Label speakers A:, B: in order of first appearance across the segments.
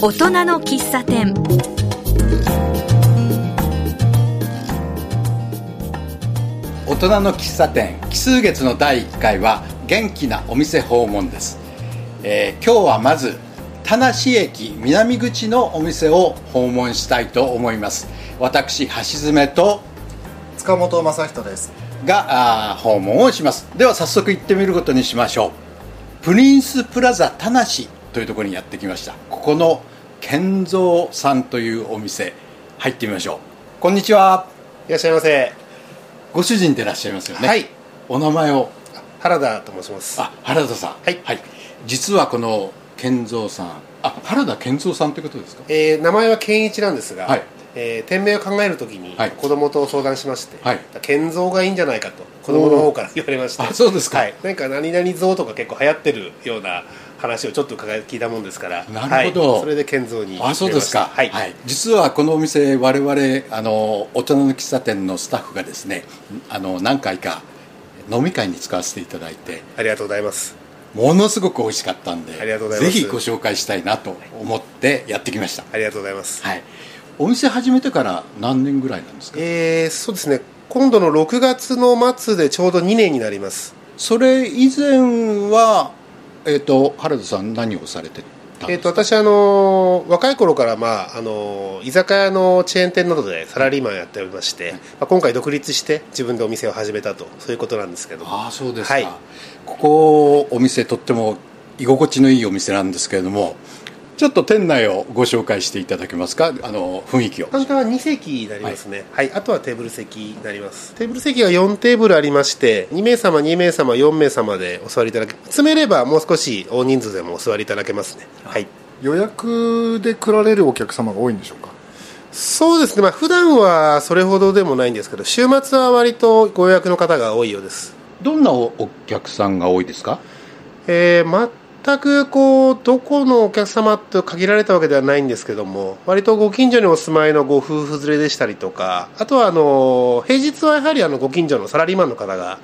A: 大人の喫茶店。
B: 大人の喫茶店。奇数月の第1回は元気なお店訪問です、えー今日はまず田無駅南口のお店を訪問したいと思います。私橋爪と
C: 塚本正人です。
B: が訪問をします。では早速行ってみることにしましょう。プリンスプラザ田無というところにやってきました。ここの健三さんというお店入ってみましょう。こんにちは。い
D: らっしゃいませ。
B: ご主人でいらっしゃいますよね。
D: はい。
B: お名前を。
D: 原田と申します。
B: あ原田さん。
D: はい。
B: 実はこの健三さんあ原田健三さんということですか？
D: えー名前は健一なんですが、
B: はい。
D: えー店名を考えるときに
B: はい。
D: 子供と相談しまして、
B: はい。
D: 健三がいいんじゃないかと子供の方から言われまして。
B: あそうですか。
D: はい、何か何々像とか結構流行ってるような話をちょっと聞いたもんですから。
B: なるほど。
D: はい。それで健三に
B: あそうですか。
D: 決めました。はい、
B: 実はこのお店我々あの大人の喫茶店のスタッフがですねあの何回か飲み会に使わせていただいて。
D: ありがとうございます。
B: ものすごく美味しかったんで
D: ありがとうございます。
B: ぜひご紹介したいなと思ってやってきました。
D: ありがとうございます、
B: はい。お店始めてから何年ぐらいなんですか？
D: えーそうですね。今度の6月の末でちょうど2年になります。
B: それ以前はえっ、と原田さん何をされてたん
D: えー、
B: ですか？
D: と私、あのー若い頃から、まああのー居酒屋のチェーン店などでサラリーマンやっておりまして、まあ、今回独立して自分でお店を始めたとそういうことなんですけど。
B: ああそうですか、
D: はい。
B: ここお店とっても居心地のいいお店なんですけれどもちょっと店内をご紹介していただけますか？あの雰囲気を。
D: カウンターは2席になりますね、はい。あとはテーブル席になります。テーブル席が4テーブルありまして2名様2名様4名様でお座りいただけ詰めればもう少し大人数でもお座りいただけますね。はい。
C: 予約で来られるお客様が多いんでしょうか？
D: そうですね。まあ普段はそれほどでもないんですけど週末は割とご予約の方が多いようです。
B: どんなおお客さんが多いですか？
D: えー全くこうどこのお客様と限られたわけではないんですけども割とご近所にお住まいのご夫婦連れでしたりとかあとはあの平日はやはりあのご近所のサラリーマンの方が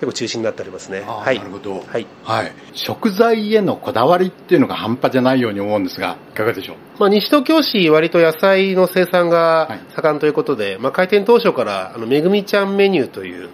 D: 結構中心になっておりますね。はい。
B: なるほど。
D: はい。
B: はい、食材へのこだわりっていうのが半端じゃないように思うんですがいかがでしょう？
D: まあ、西東京市割と野菜の生産が
B: はい。
D: 盛んということで、まあ、開店当初からあのめぐみちゃんメニューという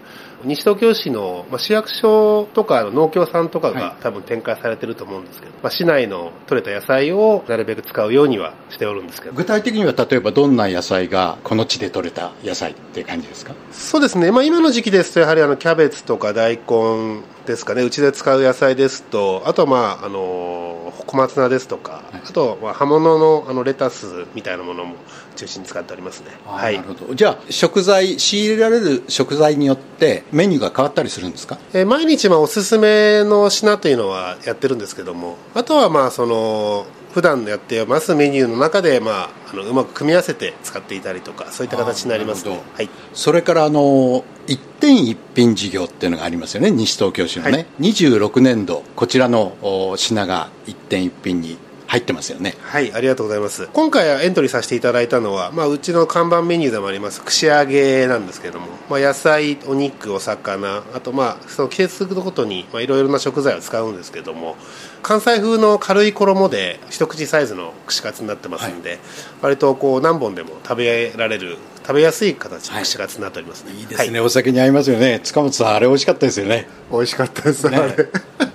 D: 西東京市の、まあ、市役所とかの農協さんとか
B: はい。
D: が多分展開されてると思うんですけど、まあ、市内の取れた野菜をなるべく使うようにはしておるんですけど。
B: 具体的には例えばどんな野菜がこの地で採れた野菜って感じですか？
D: そうですね、まあ、今の時期ですとやはりあのキャベツとか大根ですかね。うちで使う野菜ですとあとはまああの小松菜ですとか、
B: はい。
D: あとは葉物のあのレタスみたいなものも中心に使っておりますね。
B: は、
D: はいい。
B: なるほど。じゃあ食材仕入れられる食材によってメニューが変わったりするんですか？
D: えー毎日まあおすすめの品というのはやってるんですけどもあとはまあその普段やってますメニューの中でまああのうまく組み合わせて使っていたりとかそういった形になりますね。はい。
B: それからあの一点一品事業っていうのがありますよね。西東京市のね、
D: はい。
B: 26年度こちらのお品が一点一品に入ってますよね。
D: はい、ありがとうございます。今回エントリーさせていただいたのは、まあ、うちの看板メニューでもあります、串揚げなんですけども、まあ、野菜、お肉、お魚、あと、まあ、その季節ごとに、まあ、いろいろな食材を使うんですけども、関西風の軽い衣で、一口サイズの串カツになってますんで、割とこう、何本でも食べられる、食べやすい形の串カツになっておりますね。
B: いいですね、
D: はい。
B: お酒に合いますよね。塚本さんあれ美味しかったですよね。
C: 美味しかったです、
B: ね。
C: あれ。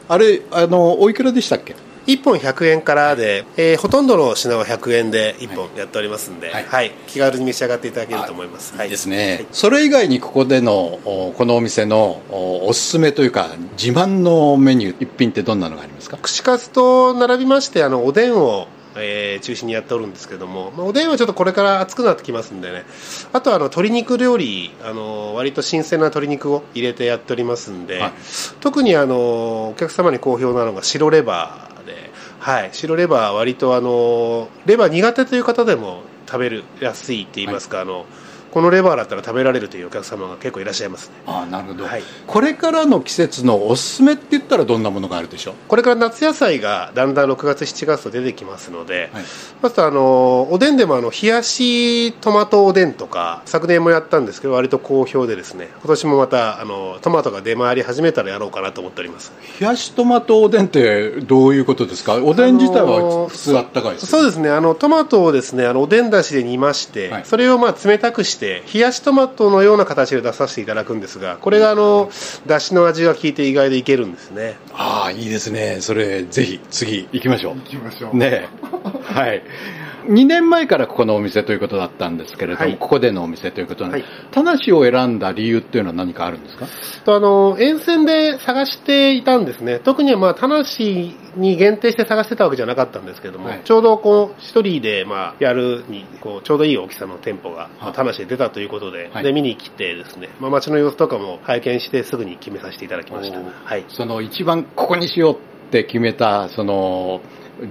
B: あれあのおいくらでしたっけ？
D: 1本100円からで、えーほとんどの品は100円で1本やっておりますんで、
B: は
D: はい。い気軽に召し上がっていただけると思います。はい。
B: いですね、それ以外にここでのおこのお店のおおすすめというか自慢のメニュー一品ってどんなのがありますか？
D: 串カツと並びましてあのおでんを、えー中心にやっておるんですけども、まあ、おでんはちょっとこれから暑くなってきますんでね。あとはあの鶏肉料理あの割と新鮮な鶏肉を入れてやっておりますんで、
B: はい。
D: 特にあのお客様に好評なのが白レバー。で、はい、白レバーは割とあのレバー苦手という方でも食べるやすいって言いますか、あのこのレバーだったら食べられるというお客様が結構いらっしゃいますね。
B: あなるほど、
D: はい。
B: これからの季節のおすすめって言ったらどんなものがあるでしょう？
D: これから夏野菜がだんだん6月7月と出てきますので、
B: はい。
D: まずあのおでんでもあの冷やしトマトおでんとか昨年もやったんですけど割と好評でですね今年もまたあのトマトが出回り始めたらやろうかなと思っております。
B: 冷やしトマトおでんってどういうことですか？おでん自体
D: あのー
B: は普通あったかいです
D: そう
B: で
D: ですね。あのトマトをですねあのおでんだしで煮まして、
B: はい。
D: それをまあ冷たくして冷やしトマトのような形で出させていただくんですがこれがあのだしの味が効いて意外でいけるんですね。
B: ああいいですね。それぜひ次行きましょう。
C: 行きましょう。
B: ねえ。はい2年前からここのお店ということだったんですけれども、
D: はい。
B: ここでのお店ということなんで、
D: はい。
B: 田無を選んだ理由っていうのは何かあるんですか？
D: とあの沿線で探していたんですね。特にはまあ田無に限定して探してたわけじゃなかったんですけども、
B: はい。
D: ちょうどこう一人でまあやるにこうちょうどいい大きさの店舗が
B: はい。
D: 田無で出たということで,、
B: はい。
D: で見に来てですね、まあ、街の様子とかも拝見してすぐに決めさせていただきました。はい。
B: その一番ここにしようって決めたその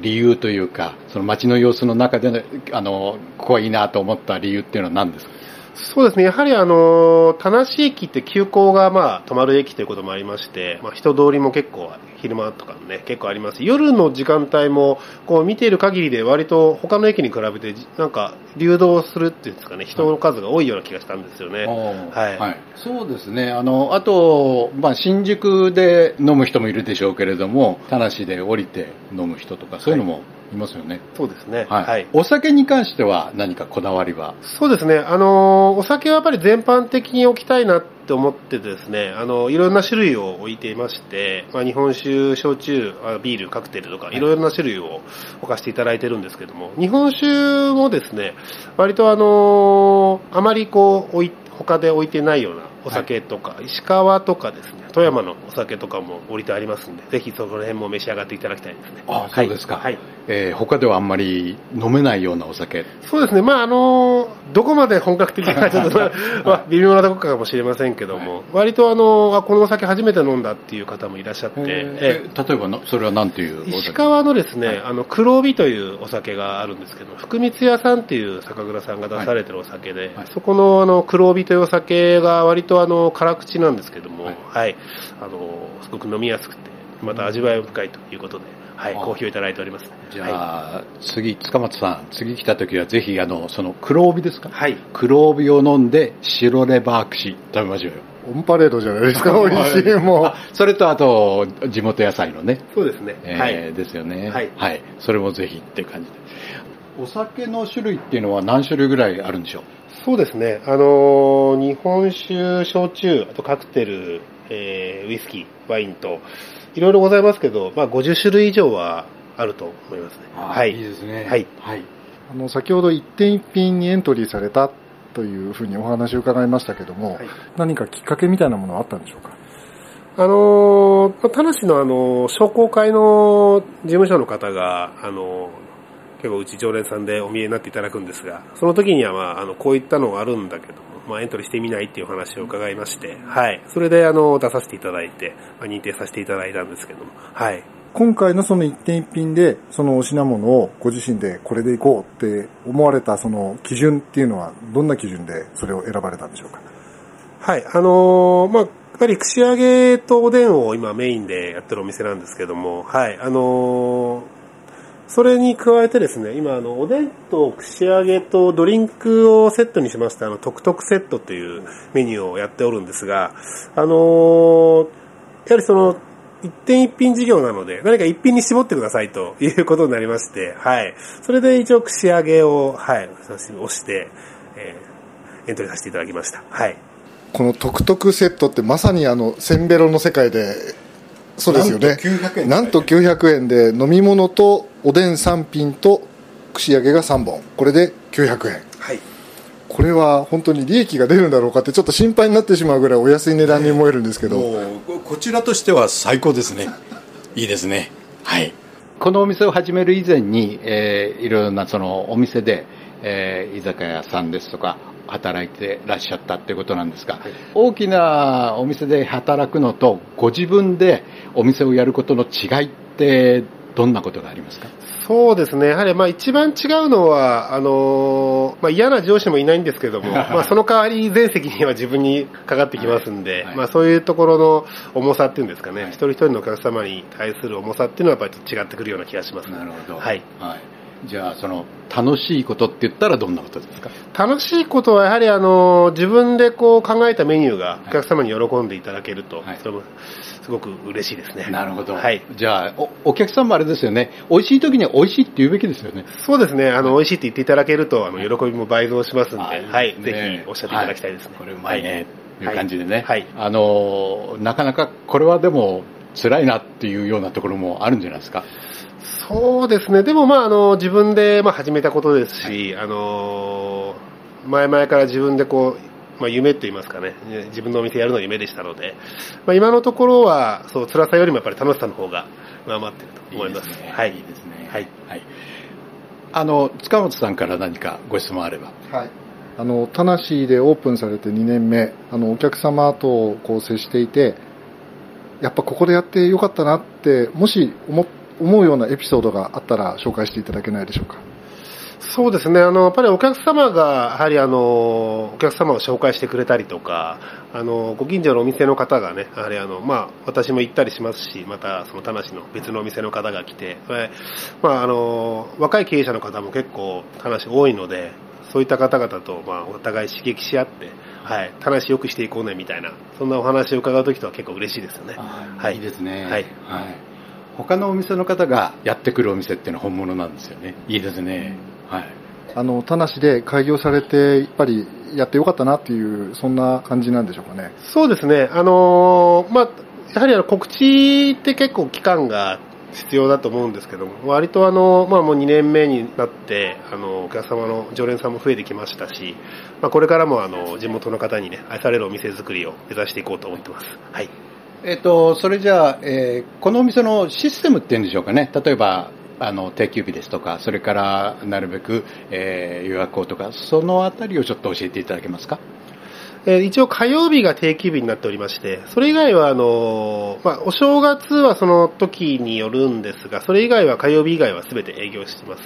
B: 理由というかその街の様子の中でのあのここはいいなと思った理由っていうのは何ですか？
D: そうですね、やはりあの田無駅って急行がまあ止まる駅ということもありまして、まあ、人通りも結構、昼間とかもね、結構あります。夜の時間帯も、こう見ている限りで、割と他の駅に比べて、なんか流動するっていうんですかね、人の数が多いような気がしたんですよね。はい。
B: そうですね。あのあと、まあ、新宿で飲む人もいるでしょうけれども田無で降りて飲む人とかそういうのもいますよね、
D: そうですね。
B: はい。
D: はい。
B: お酒に関しては何かこだわりは？
D: そうですね、あのお酒はやっぱり全般的に置きたいなって思っててですね、あのいろんな種類を置いていまして、まあ、日本酒、焼酎、あビール、カクテルとか、
B: い。
D: いろいろな種類を置かせていただいてるんですけども、日本酒もですね、割とあのあまりこう置い、他で置いてないようなお酒とか、石川とかですね、富山のお酒とかも置いてありますんで、ぜひそこら辺も召し上がっていただきたいですね。
B: あそうですか、
D: はい。
B: えー他ではあんまり飲めないようなお酒。
D: そうですね、まああのどこまで本格的かちょっと、ま あまあ、微妙なところかもしれませんけども、割とあのあこのお酒初めて飲んだっていう方もいらっしゃって、
B: え
D: え。
B: ー例えばなそれは何ていう
D: 石川のですね、あの黒帯というお酒があるんですけど、福光屋さんっていう酒蔵さんが出されてるお酒で、
B: はい。
D: そこのあの黒帯というお酒が割とあの辛口なんですけども、
B: は
D: はい。い、あのすごく飲みやすくて、また味わい深いということで、はい、
B: あ
D: 好評いただいております。
B: じゃ
D: はい。
B: あ、次塚松さん次来た時はぜひあのその黒帯ですか？
D: はい。
B: 黒帯を飲んで白レバー串食べましょうよ。
C: オンパレードじゃないですか 美味しいも
B: あそれとあと地元野菜のね、
D: そうですね、
B: えー
D: はい。
B: ですよね。
D: はい。
B: それもぜひっていう感じで。お酒の種類っていうのは何種類ぐらいあるんでしょう？
D: そうですね、あのー日本酒、焼酎、あとカクテル、えーウイスキー、ワインと、いろいろございますけど、まあ、50種類以上はあると思いますね。はい。
B: いいですね。
D: はい。
B: はい、
C: あの先ほど一点一品にエントリーされたというふうにお話を伺いましたけども、
D: はい。
C: 何かきっかけみたいなものはあったんでしょうか？
D: あのー、田無のあの、商工会の事務所の方が、あのー結構うち常連さんでお見えになっていただくんですが、その時にはまあ、あの、こういったのがあるんだけども、まあ、エントリーしてみないっていう話を伺いまして、はい。それであの、出させていただいて、まあ、認定させていただいたんですけども、はい。
C: 今回のその一点一品でそのお品物をご自身でこれでいこうって思われたその基準っていうのはどんな基準でそれを選ばれたんでしょうか？
D: はい、あのーまあ、やっぱり串揚げとおでんを今メインでやってるお店なんですけども、はい、あのーそれに加えてですね、今、あの、おでんと串揚げとドリンクをセットにしました、あの、トクトクセットというメニューをやっておるんですが、あのーやはりその、一点一品事業なので、何か一品に絞ってくださいということになりまして、はい。それで一応串揚げを、はい、押して、えーエントリーさせていただきました。はい。
C: このトクトクセットってまさにあのセンベロの世界でそうですよね
B: なんと900円
C: なんと900円で飲み物とおでん3品と串揚げが3本。これで900円。
D: はい。
C: これは本当に利益が出るんだろうかってちょっと心配になってしまうぐらいお安い値段に思えるんですけど、
B: もうこちらとしては最高ですね。いいですね。はい。このお店を始める以前に、えーいろいろなそのお店で、えー居酒屋さんですとか働いてらっしゃったってことなんですが、大きなお店で働くのとご自分でお店をやることの違いってどんなことがありますか？
D: そうですね、やはりまあ一番違うのは、あのまあ、嫌な上司もいないんですけれども、まあその代わり全責任は自分にかかってきますんで、はい、まあ、そういうところの重さっていうんですかね、はい、一人一人のお客様に対する重さっていうのはやっぱり違ってくるような気がします。
B: なるほど。
D: はい。
B: はいじゃあその楽しいことって言ったらどんなことですか？
D: 楽しいことはやはりあの自分でこう考えたメニューがお客様に喜んでいただけると、はい、それもすごく嬉しいですね。
B: なるほど、はい、じゃあおお客様あれですよね。美味しい時には美味しいって言うべきですよね。
D: そうですね。あの、美味しいって言っていただけるとあの喜びも倍増しますんで、はい、はい、ぜひおっしゃっていただきたいですね、
B: これうまいね、とい。う感じでね、はい、あのなかなかこれはでも辛いなっていうようなところもあるんじゃないですか？
D: そうですね、でも、まあ、あの自分で、まあ、始めたことですし、はい、あの前々から自分でこう、まあ、夢といいますかね、自分のお店やるのが夢でしたので、まあ、今のところはそう辛さよりもやっぱり楽しさの方が上回っていると思います。いいね、はい、いいですね。はい。はい。
B: あの塚本さんから何かご質問あれば。
C: はい。あの田無でオープンされて2年目、あのお客様とこう接していて、やっぱここでやってよかったなってもし思って思うようなエピソードがあったら紹介していただけないでしょうか？
D: そうですね、あのやっぱりお客様が、やはりあのお客様を紹介してくれたりとか、あのご近所のお店の方がね、やはりあの、まあ、私も行ったりしますし、またその田無の別のお店の方が来て、まあ、あの若い経営者の方も結構、田無多いので、そういった方々と、まあ、お互い刺激し合って、はい、田無よくしていこうねみたいな、そんなお話を伺うときとは結構嬉しいですよね。
B: はい、いいですね。はい、はい他のお店の方がやってくるお店っていうのは本物なんですよね。いいですね、はい。
C: あの田無で開業されてやっぱりやってよかったなっていうそんな感じなんでしょうかね。
D: そうですね。あのまあやはりあの告知って結構期間が必要だと思うんですけども割とあの、まあ、もう2年目になってあのお客様の常連さんも増えてきましたし、まあ、これからもあの地元の方に、ね、愛されるお店作りを目指していこうと思ってます。はい
B: えっと、それじゃあ、えー、このお店のシステムっていうんでしょうかね、例えばあの定休日ですとか、それからなるべく、えー、予約をとか、そのあたりをちょっと教えていただけますか？
D: えー、一応火曜日が定休日になっておりまして、それ以外はあの、まあ、お正月はその時によるんですが、それ以外は火曜日以外は全て営業しています。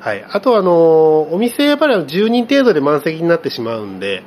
D: はい。あとあの、お店やっぱり10人程度で満席になってしまうんで、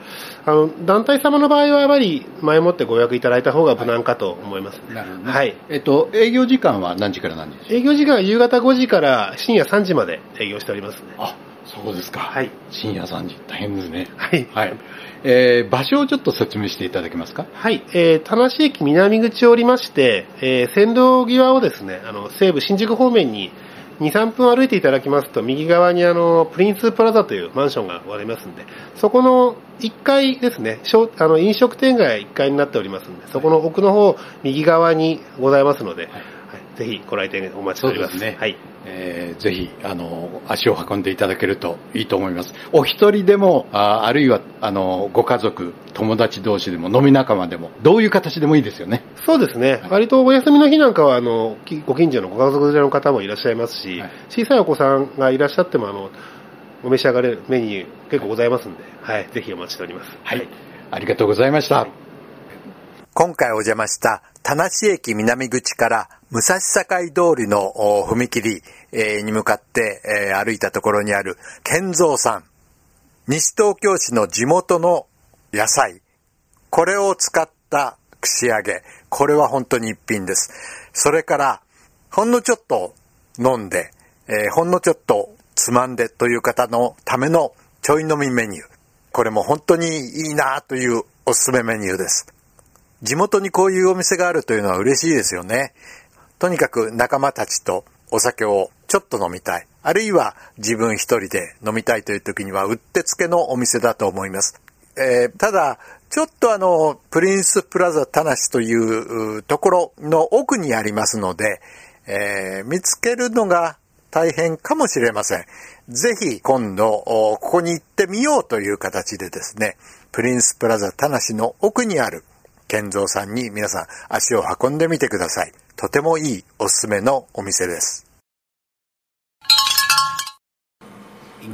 D: あの、団体様の場合はやっぱり前もってご予約いただいた方が無難かと思います、ね、
B: なるほど、ね、はい。えっと、営業時間は何時から何時？
D: 営業時間は夕方5時から深夜3時まで営業しておりますね。
B: あ、そうですか。はい。深夜3時。大変ですね。
D: はい。
B: はい。えー、場所をちょっと説明していただけますか？
D: はい、えー、田無駅南口をおりまして、えー、線路際をですね、あの、西武新宿方面に2、3分歩いていただきますと、右側にあの、プリンスプラザというマンションがありますんで、そこの1階ですね、あの飲食店街1階になっておりますんで、そこの奥の方、右側にございますので、はいぜひご来店お待ちしております。
B: ね。はい。えー、ぜひ、あの、足を運んでいただけるといいと思います。お一人でも、ああるいは、あの、ご家族、友達同士でも、飲み仲間でも、どういう形でもいいですよね。
D: そうですね。はい、割とお休みの日なんかは、あの、ご近所のご家族連れの方もいらっしゃいますし、はい、小さいお子さんがいらっしゃっても、あの、お召し上がれるメニュー結構ございますんで、はい、ぜひお待ちしております。
B: はい。ありがとうございました。
A: 今回お邪魔した田無駅南口から武蔵境通りの踏切に向かって歩いたところにある健三さん。西東京市の地元の野菜。これを使った串揚げ。これは本当に一品です。それから、ほんのちょっと飲んで、えー、ほんのちょっとつまんでという方のためのちょい飲みメニュー。これも本当にいいなというおすすめメニューです。地元にこういうお店があるというのは嬉しいですよね。とにかく仲間たちとお酒をちょっと飲みたい。あるいは自分一人で飲みたいという時にはうってつけのお店だと思います。えー、ただ、ちょっとあの、プリンスプラザ田無というところの奥にありますので、えー、見つけるのが大変かもしれません。ぜひ今度、ここに行ってみようという形でですね、プリンスプラザ田無の奥にある健三さんに皆さん足を運んでみてください。とてもいいおすすめのお店です。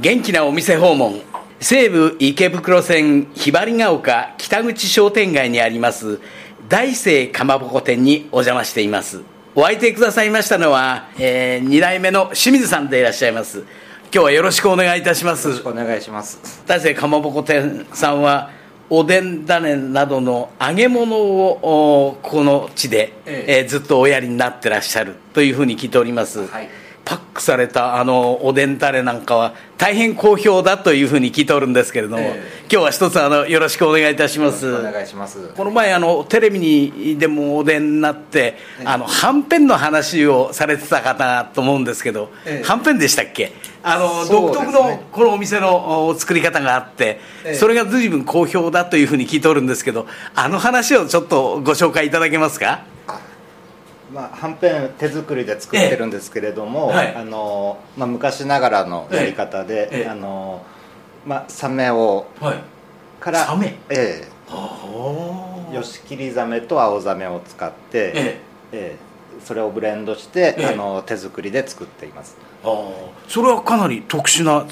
E: 元気なお店訪問。西武池袋線ひばりが丘北口商店街にあります大生かまぼこ店にお邪魔しています。お相手くださいましたのは、えー、2代目の清水さんでいらっしゃいます今日はよろしくお願いいたします
F: よろしくお願いします
E: 大勢かまぼこ店さんはおでん種などの揚げ物をおこの地で、
F: え
E: え。ーずっとおやりになってらっしゃるというふうに聞いております、
F: はい。
E: パックされたあのおでんタレなんかは大変好評だというふうに聞いておるんですけれども、
F: え
E: 今日は一つあのよろしくお願いいたします。
F: お願いします。
E: この前あのテレビにでもお出になって、
F: ええ
E: あのはんぺんの話をされてた方なと思うんですけど、
F: ええ。
E: はんぺんでしたっけ？あの、
F: ね。
E: 特のこのお店のお作り方があって、
F: ええ。
E: それが随分好評だというふうに聞いておるんですけどあの話をちょっとご紹介いただけますか？
F: まあ、はんぺん手作りで作ってるんですけれども、
E: ええ。はい。
F: あのまあ、昔ながらのやり方で、
E: ええ。ええ
F: あのまあ、サメを
E: はい。
F: から
E: サメ？
F: え
E: は
F: えヨシキリザメと青ザメを使って、
E: え。
F: ええそれをブレンドして、
E: ええ。
F: あの手作りで作っています。
E: あーそれはかなり特殊な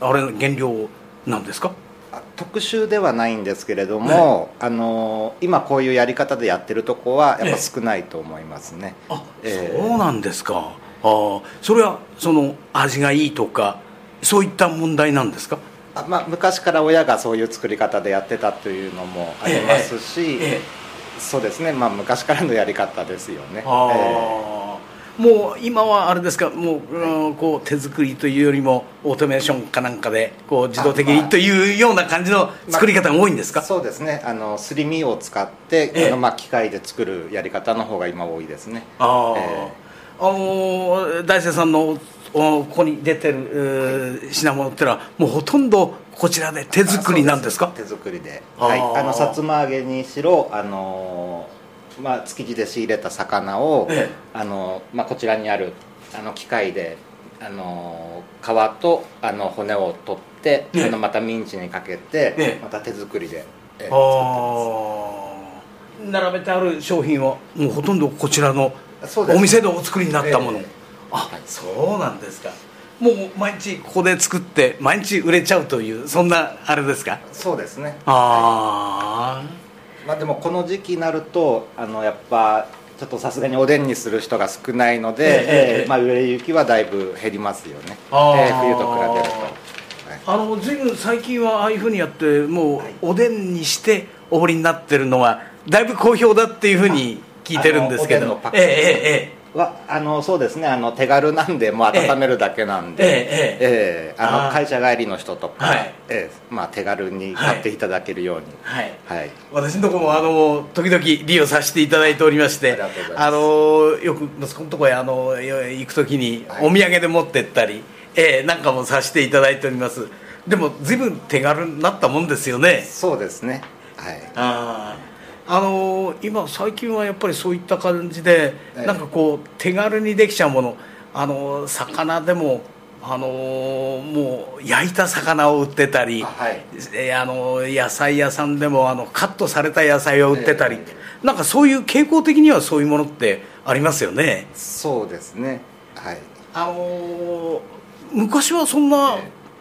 E: あれ原料なんですか？
F: あ特殊ではないんですけれども、あの今こういうやり方でやってるとこはやっぱ少ないと思いますね、
E: あ、
F: ええ。
E: そうなんですか。あーそれはその味がいいとかそういった問題なんですか？
F: あまあ、昔から親がそういう作り方でやってたというのもありますし、
E: ええ
F: そうですね、まあ、昔からのやり方ですよね、
E: あ
F: え
E: ーもう今はあれですか？もう,、うん、こう手作りというよりもオートメーションかなんかでこう自動的
F: あまあ。
E: にというような感じの作り方が多いんですか、
F: えそうですね。あのすり身を使って、
E: ええ。
F: あのまあ、機械で作るやり方の方が今多いですね。
E: あー、
F: え
E: あのー大勢さんのおここに出てる、えー品物ってのはもうほとんどこちらで手作りなんですか？
F: 手作りで。はい。あのさつま揚げにしろあのまあ、築地で仕入れた魚を、
E: ええ。
F: あのまあ、こちらにあるあの機械であの皮とあの骨を取って、
E: え
F: のまたミンチにかけて、
E: ええ。
F: また手作りで、ええ
E: 並べてある商品はもうほとんどこちらのお店でお作りになったもの、
F: ええ。
E: あそうなんですかもう毎日ここで作って毎日売れちゃうというそんなあれですか？
F: そうですね。
E: あ
F: まあでもこの時期になるとあのやっぱちょっとさすがにおでんにする人が少ないので、
E: ええ
F: まあ、売れ行きはだいぶ減りますよね、
E: あー。
F: ええ冬と比べると、はい
E: あの随分最近はああいうふうにやってもう
F: はい
E: おでんにしてお堀になってるのはだいぶ好評だっていうふうに聞いてるんですけど。
F: おでんのパック
E: えええええ
F: はあのそうですねあの手軽なんでもう温めるだけなんで、
E: えええ
F: え。えあの会社帰りの人とか、
E: はい。
F: ええまあ、手軽に買っていただけるように。
E: えはい。
F: はい、
E: 私のところもあの時々利用させていただいておりまして
F: ありがとうございます。
E: あのよく息子のところへあのよ行く時に
F: はい。
E: お土産で持ってったり、ええなんかもさせていただいております。でも随分手軽になったもんですよね。
F: そうですね。はい。
E: あーあのー今最近はやっぱりそういった感じで、
F: ええ。
E: なんかこう手軽にできちゃうもの。あのー魚でもあのーもう焼いた魚を売ってたり、
F: あはい。
E: えーあのー野菜屋さんでもあのカットされた野菜を売ってたり、
F: え
E: なんかそういう傾向的にはそういうものってありますよね。
F: そうですね。はい。
E: あのー昔はそんな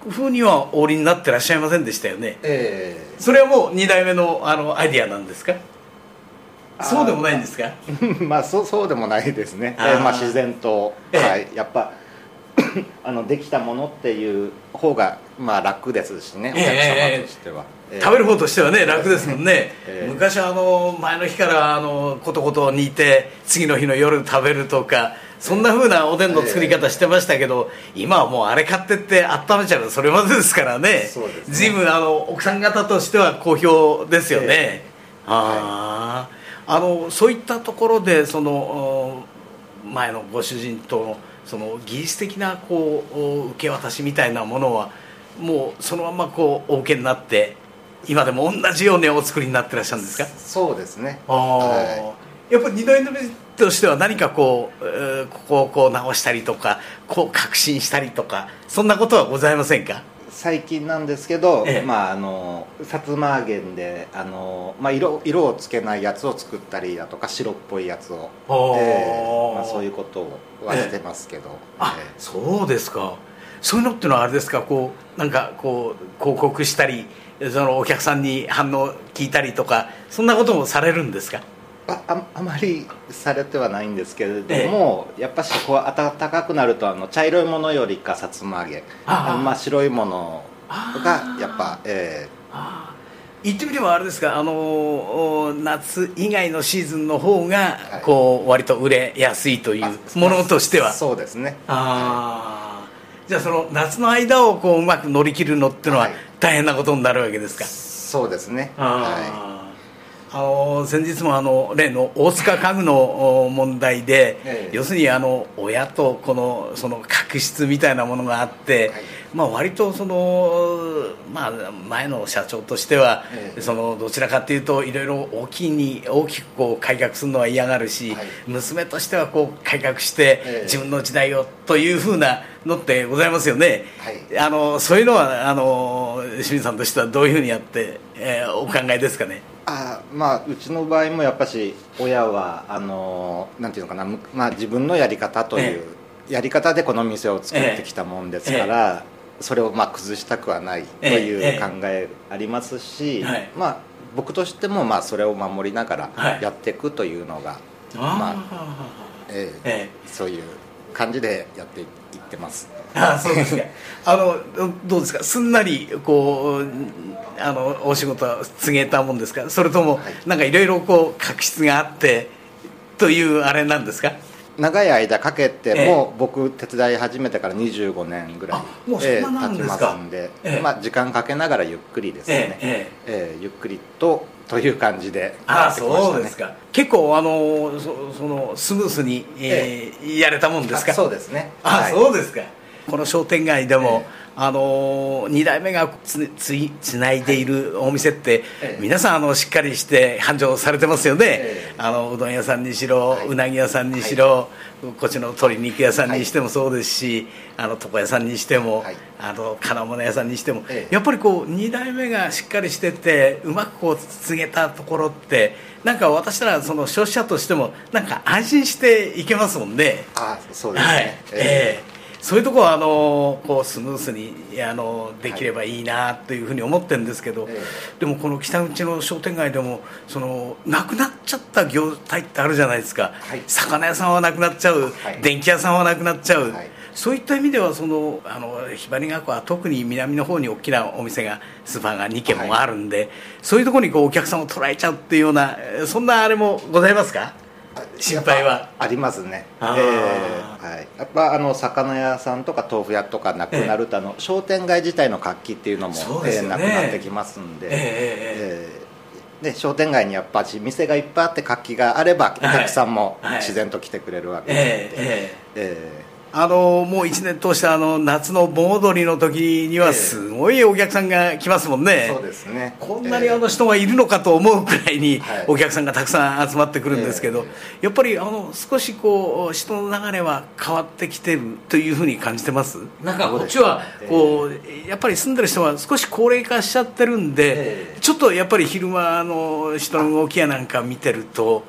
E: ふうにはお売りになってらっしゃいませんでしたよね。
F: ええ。
E: それはもう2代目のあのアイディアなんですか？そうでもないんですか？
F: まあそうそうでもないですね、え
E: あー。
F: ーまあ、自然と、
E: ええ。
F: はい、やっぱ あのできたものっていう方がまあ楽ですしね。お
E: ええ
F: 客様としては、ええ。
E: 食べる方としてはね楽ですもんね、
F: ええ。
E: 昔はあの前の日からあのことこと煮て次の日の夜食べるとかそんな風なおでんの作り方してましたけど、今はもうあれ買ってって温めちゃうそれまでですからね。随分あの奥さん方としては好評ですよね、
F: え
E: ああ、あのそういったところでそのうん前のご主人とのその技術的なこう受け渡しみたいなものはもうそのままこうお受けになって今でも同じようにお作りになってらっしゃるんですか？
F: そうですね。
E: ああ、
F: は
E: やっぱり二代目としては何かこう、えーここをこう直したりとかこう革新したりとかそんなことはございませんか？
F: 最近なんですけど、
E: ええ。
F: まああのさつま揚げであの、まあ、色色をつけないやつを作ったりだとか白っぽいやつを、ええ。まあ、そういうことをはしてますけど、
E: あ
F: ええ。
E: そうですか。そういうのっていうのはあれですか？こうなんかこう広告したりそのお客さんに反応聞いたりとかそんなこともされるんですか？
F: あああまりされてはないんですけれども、やっぱしこう暖かくなるとあの茶色いものよりかさつま揚げ。
E: ああ。
F: あのまあ白いものがやっぱえ
E: あー言ってみればあれですかあのお夏以外のシーズンの方が、
F: はい。
E: こう割と売れやすいとい
F: ー
E: うものとしては。
F: そうですね。
E: ああ。じゃあその夏の間をこううまく乗り切るのってのは
F: はい。
E: 大変なことになるわけですか、
F: そうですね。
E: あ
F: は
E: ーあの先日もあの例の大塚家具のお問題で、
F: ええ。
E: 要するにあの親とこのその確執みたいなものがあって、
F: はい。
E: まあ、割とその、まあ、前の社長としては、
F: ええ。
E: そのどちらかというといろいろ大きいに大きくこう改革するのは嫌がるし、
F: はい。
E: 娘としてはこう改革して、
F: ええ。
E: 自分の時代をというふうなのってございますよね。
F: はい。
E: あのそういうのはあの清水さんとしてはどういうふうにやって、えーお考えですかね？
F: あまあうちの場合もやっぱし親はあのなんていうのかな、むまあ、自分のやり方という、やり方でこの店を作ってきたもんですから、それをまあ崩したくはないと
E: え
F: いう
E: え
F: 考えありますし、
E: はい。
F: まあ僕としてもまあそれを守りなが
E: はい。
F: らやっていくというのが、まあええ
E: え。
F: そういう感じでやっていってます。
E: ああそうですか。あのどうですか？すんなりこうあのお仕事は告げたもんですか？それとも、
F: はい。
E: なんかいろいろこう確執があってというあれなんですか？
F: 長い間かけて
E: ええ。
F: もう僕手伝い始めてから25年ぐらい
E: あもうそんな
F: 経ち
E: ですか？
F: ますんで、
E: ええ。
F: まあ、時間かけながらゆっくりですね、
E: ええ
F: ええ。ゆっくりとという感じで
E: ああ
F: やってきましたね。
E: そうですか。結構あのそそのスムースに、えーやれたもんですか？
F: あそうですね。
E: あ、
F: はい。
E: そうですかこの商店街でも、
F: え
E: あの2代目がつついつないでいるお店って、
F: ええ。
E: 皆さんあのしっかりして繁盛されてますよね、
F: ええ。
E: あのうどん屋さんにしろ、
F: はい。う
E: なぎ屋さんにしろ、こっちの鶏肉屋さんにしてもそうですし、あの床屋さんにしても、
F: はい。
E: あの金物屋さんにしても、
F: ええ。
E: やっぱりこう2代目がしっかりしててうまくこう告げたところってなんか私らその消費者としてもなんか安心していけますもんね。
F: あそうですね、
E: はい、
F: え。
E: ええそういうところはあのこうスムースにあのできればいいなというふうに思ってるんですけど、
F: え
E: でもこの北口の商店街でもそのなくなっちゃった業態ってあるじゃないですか、
F: はい。
E: 魚屋さんはなくなっちゃう、
F: はい。
E: 電気屋さんはなくなっちゃう、
F: はい。
E: そういった意味ではそのあのひばりが丘は特に南の方に大きなお店がスーパーが2軒もあるんで、そういうところにこうお客さんを捉えちゃうっていうようなえーそんなあれもございますか？心配は。
F: ありますね、ええはい、やっぱあの魚屋さんとか豆腐屋とかなくなると、あの商店街自体の活気っていうのも
E: そうね。
F: えーなくなってきますんで、
E: えええ
F: えーで商店街にやっぱし店がいっぱいあって活気があればお客さんも
E: はい。
F: 自然と来てくれるわけ
E: え
F: で、
E: えええ
F: え
E: あのもう1年通してあの夏の盆踊りの時には
F: ええ。
E: すごいお客さんが来ますもんね、
F: ーそうですね。
E: こんなにあの人がいるのかと思うくらいに
F: はい。
E: お客さんがたくさん集まってくるんですけど、
F: え
E: やっぱりあの少しこう人の流れは変わってきてるというふうに感じてます？なんかこっちはこうやっぱり住んでる人は少し高齢化しちゃってるんで、
F: ええ。
E: ちょっとやっぱり昼間の人の動きやなんか見てると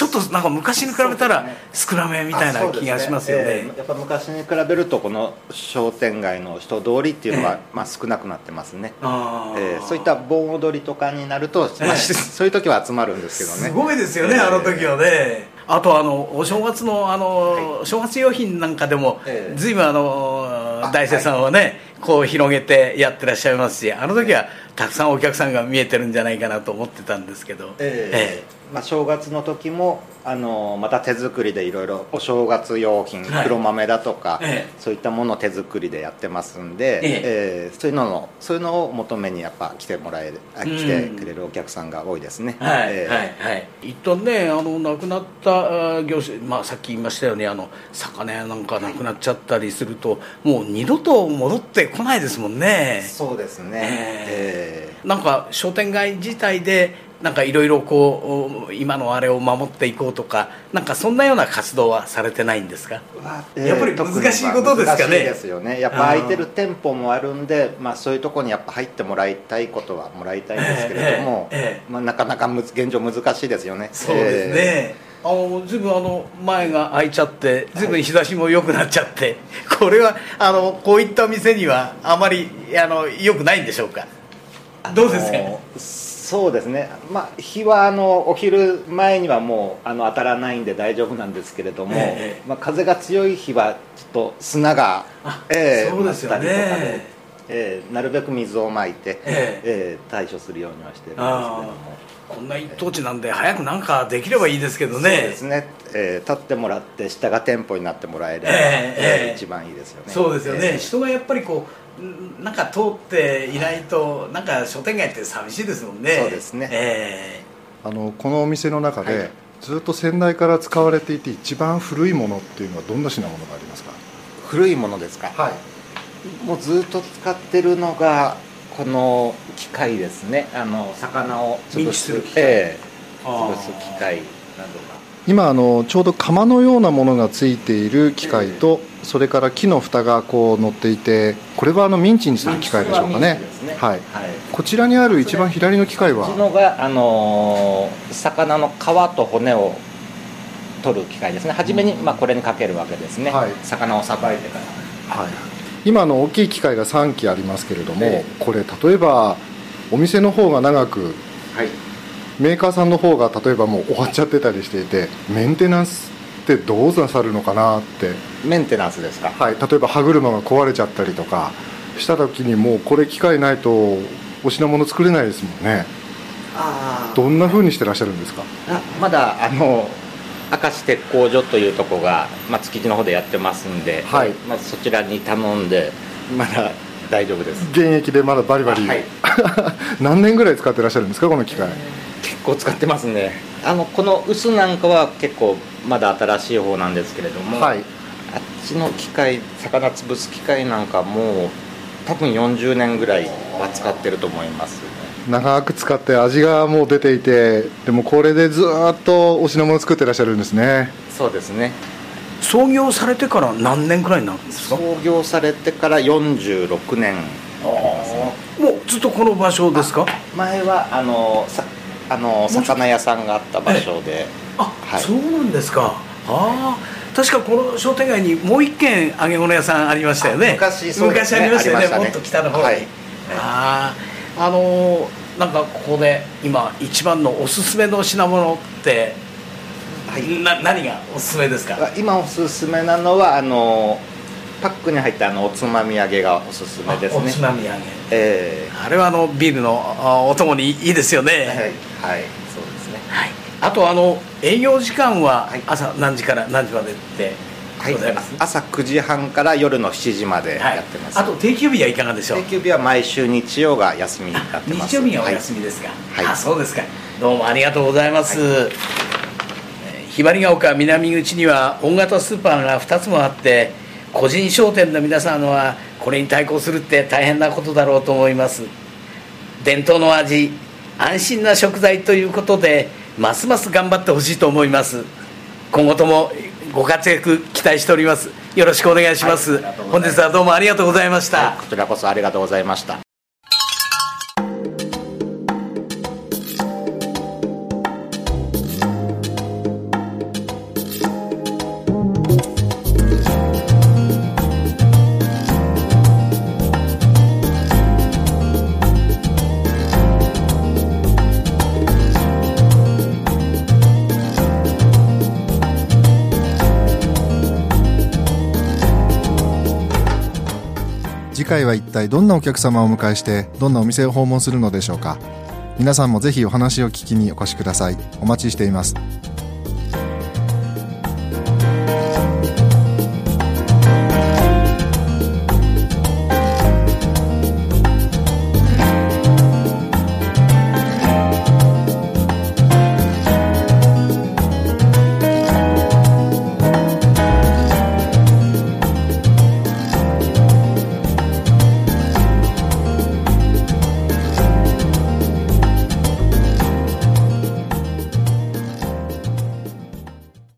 E: ちょっとなんか昔に比べたら少なめみたいな気がしますよね。
F: あそうですえーやっぱ昔に比べるとこの商店街の人通りっていうのは、まあ、少なくなってますね、えーそういった盆踊りとかになると、まあ、し そういう時は集まるんですけどね。
E: すごいですよね、
F: えー。
E: あの時はね。あとあのお正月のあの、正月用品なんかでも、
F: ええ
E: ずいぶんあの
F: あ
E: 大勢さんはね、こう広げてやってらっしゃいますしあの時はたくさんお客さんが見えてるんじゃないかなと思ってたんですけど、
F: ええ。まあ、正月の時もあのまた手作りでいろいろお正月用品、
E: はい。
F: 黒豆だとか、
E: ええ。
F: そういったものを手作りでやってますんで、
E: ええ。
F: ええ。そういうののそういうのを求めにやっぱ来てもらえる来てくれるお客さんが多いですね、
E: はい
F: ええ。
E: はいはい。一旦ねあの亡くなったあ業種、まあ、さっき言いましたようにあの魚屋なんかなくなっちゃったりすると、もう二度と戻ってこないですもんね。
F: そうですね、
E: え
F: え。
E: なんか商店街自体でなんかいろいろこう今のあれを守っていこうとかなんかそんなような活動はされてないんですか？
F: え
E: やっぱり難しいことですかね。
F: 難しいですよね。やっぱ空いてる店舗もあるんで、まあ、そういうところにやっぱ入ってもらいたいことはもらいたいんですけれども、
E: ええええ。
F: まあ、なかなか現状難しいですよね。
E: そうですね、あのずいぶんあの前が開いちゃってずいぶん日差しも良くなっちゃって、これはあのこういった店にはあまりあの良くないんでしょうか？どうですか？
F: そうですね、まあ、日はあのお昼前にはもうあの当たらないんで大丈夫なんですけれども、
E: ええ
F: まあ、風が強い日はちょっと砂が、
E: あ
F: ええ
E: そうですよね。
F: 舞ったりとかで、ええなるべく水をまいて、
E: え
F: え。え対処するようにはしてるんですけれど
E: あ
F: も。
E: こんな一等地なんで早くなんかできればいいですけど
F: そう
E: ね
F: ですね、えー立ってもらって下が店舗になってもらえれば、
E: ええええ
F: 一番いいですよね。
E: そうですよね、
F: え
E: 人がやっぱりこうんなんか通っていないとなんか商店街って寂しいですもんね。
F: そうですね。
E: え
C: あのこのお店の中で、
F: はい。
C: ずっと先代から使われていて一番古いものっていうのはどんな品物がありますか？
F: ー古いものですか？
C: はい。
F: もうずっと使ってるのがこの機械ですね。あの魚を
E: 認
F: 潰す
E: る機械。
F: ええ。潰す機械などが。
C: 今あのちょうど釜のようなものがついている機械と、それから木の蓋がこう乗っていてこれはあのミンチにする機械でしょうかね。
F: ね。
C: はい。
F: はい。
C: こちらにある一番左の機械は？
F: こっちのが、あのー魚の皮と骨を取る機械ですね。初めに、まあ、これにかけるわけですね、
C: はい。
F: 魚をさばいてから。
C: はい、今の大きい機械が3機ありますけれども、
F: え
C: これ例えばお店の方が長く
F: はい。
C: メーカーさんの方が例えばもう終わっちゃってたりしていてメンテナンスってどうなさるのかなって、
F: メンテナンスですか？
C: はい、例えば歯車が壊れちゃったりとかした時にもうこれ機械ないとお品物作れないですもんね。
F: あ
C: どんな風にしてらっしゃるんですか？
F: あまだあの明石鉄工所というとこが、まあ、築地の方でやってますんで、
C: はい。
F: まあ、そちらに頼んでまだ大丈夫です。
C: 現役でまだバリバリ、
F: はい。
C: 何年ぐらい使ってらっしゃるんですかこの機械？
F: 結構使ってますね。あのこの臼なんかは結構まだ新しい方なんですけれども、
C: はい。
F: あっちの機械魚潰す機械なんかもう多分40年ぐらいは使ってると思います
C: 長く使って味がもう出ていてでもこれでずーっとお品物作ってらっしゃるんですね。
F: そうですね。
E: 創業されてから何年くらいになるんですか？
F: 創業されてから46年。
E: もうずっとこの場所ですか？
F: 前はあのさあの魚屋さんがあった場所で。
E: あ、
F: はい。
E: そうなんですか。ああ確かこの商店街にもう一軒揚げ物屋さんありましたよね。
F: あ昔そうですね。
E: 昔ありましたよね。
F: ね。
E: もっと北の方に、
F: はい。
E: あああのーなんかここで今一番のおすすめの品物って、な何がおすすめですか？
F: 今おすすめなのはあのパックに入ったあのおつまみ揚げがおすすめです
E: お
F: ね
E: つまみ揚げ。
F: え
E: あれはあのビールのあお供にいいですよね、
F: えはいはいそうですね。
E: はい、あとあの営業時間は
F: はい。
E: 朝何時から何時までって
F: はい。
E: ございます、
F: 朝9時半から夜の7時まで
E: はい
F: やってます、
E: あと定休日はいかがでしょう？
F: 定休日は毎週日曜が休みになってます。
E: 日曜日がお休みですか、
F: はい。
E: あそうですか。どうもありがとうございます、えーひばりが丘南口には大型スーパーが2つもあって個人商店の皆さんはこれに対抗するって大変なことだろうと思います。伝統の味安心な食材ということでますます頑張ってほしいと思います。今後ともご活躍期待しております。よろしくお願いします、
F: はい
E: 本日はどうもありがとうございました、
F: はいこちらこそありがとうございました
C: 次回は一体どんなお客様をお迎えしてどんなお店を訪問するのでしょうか。皆さんもぜひお話を聞きにお越しください。お待ちしています。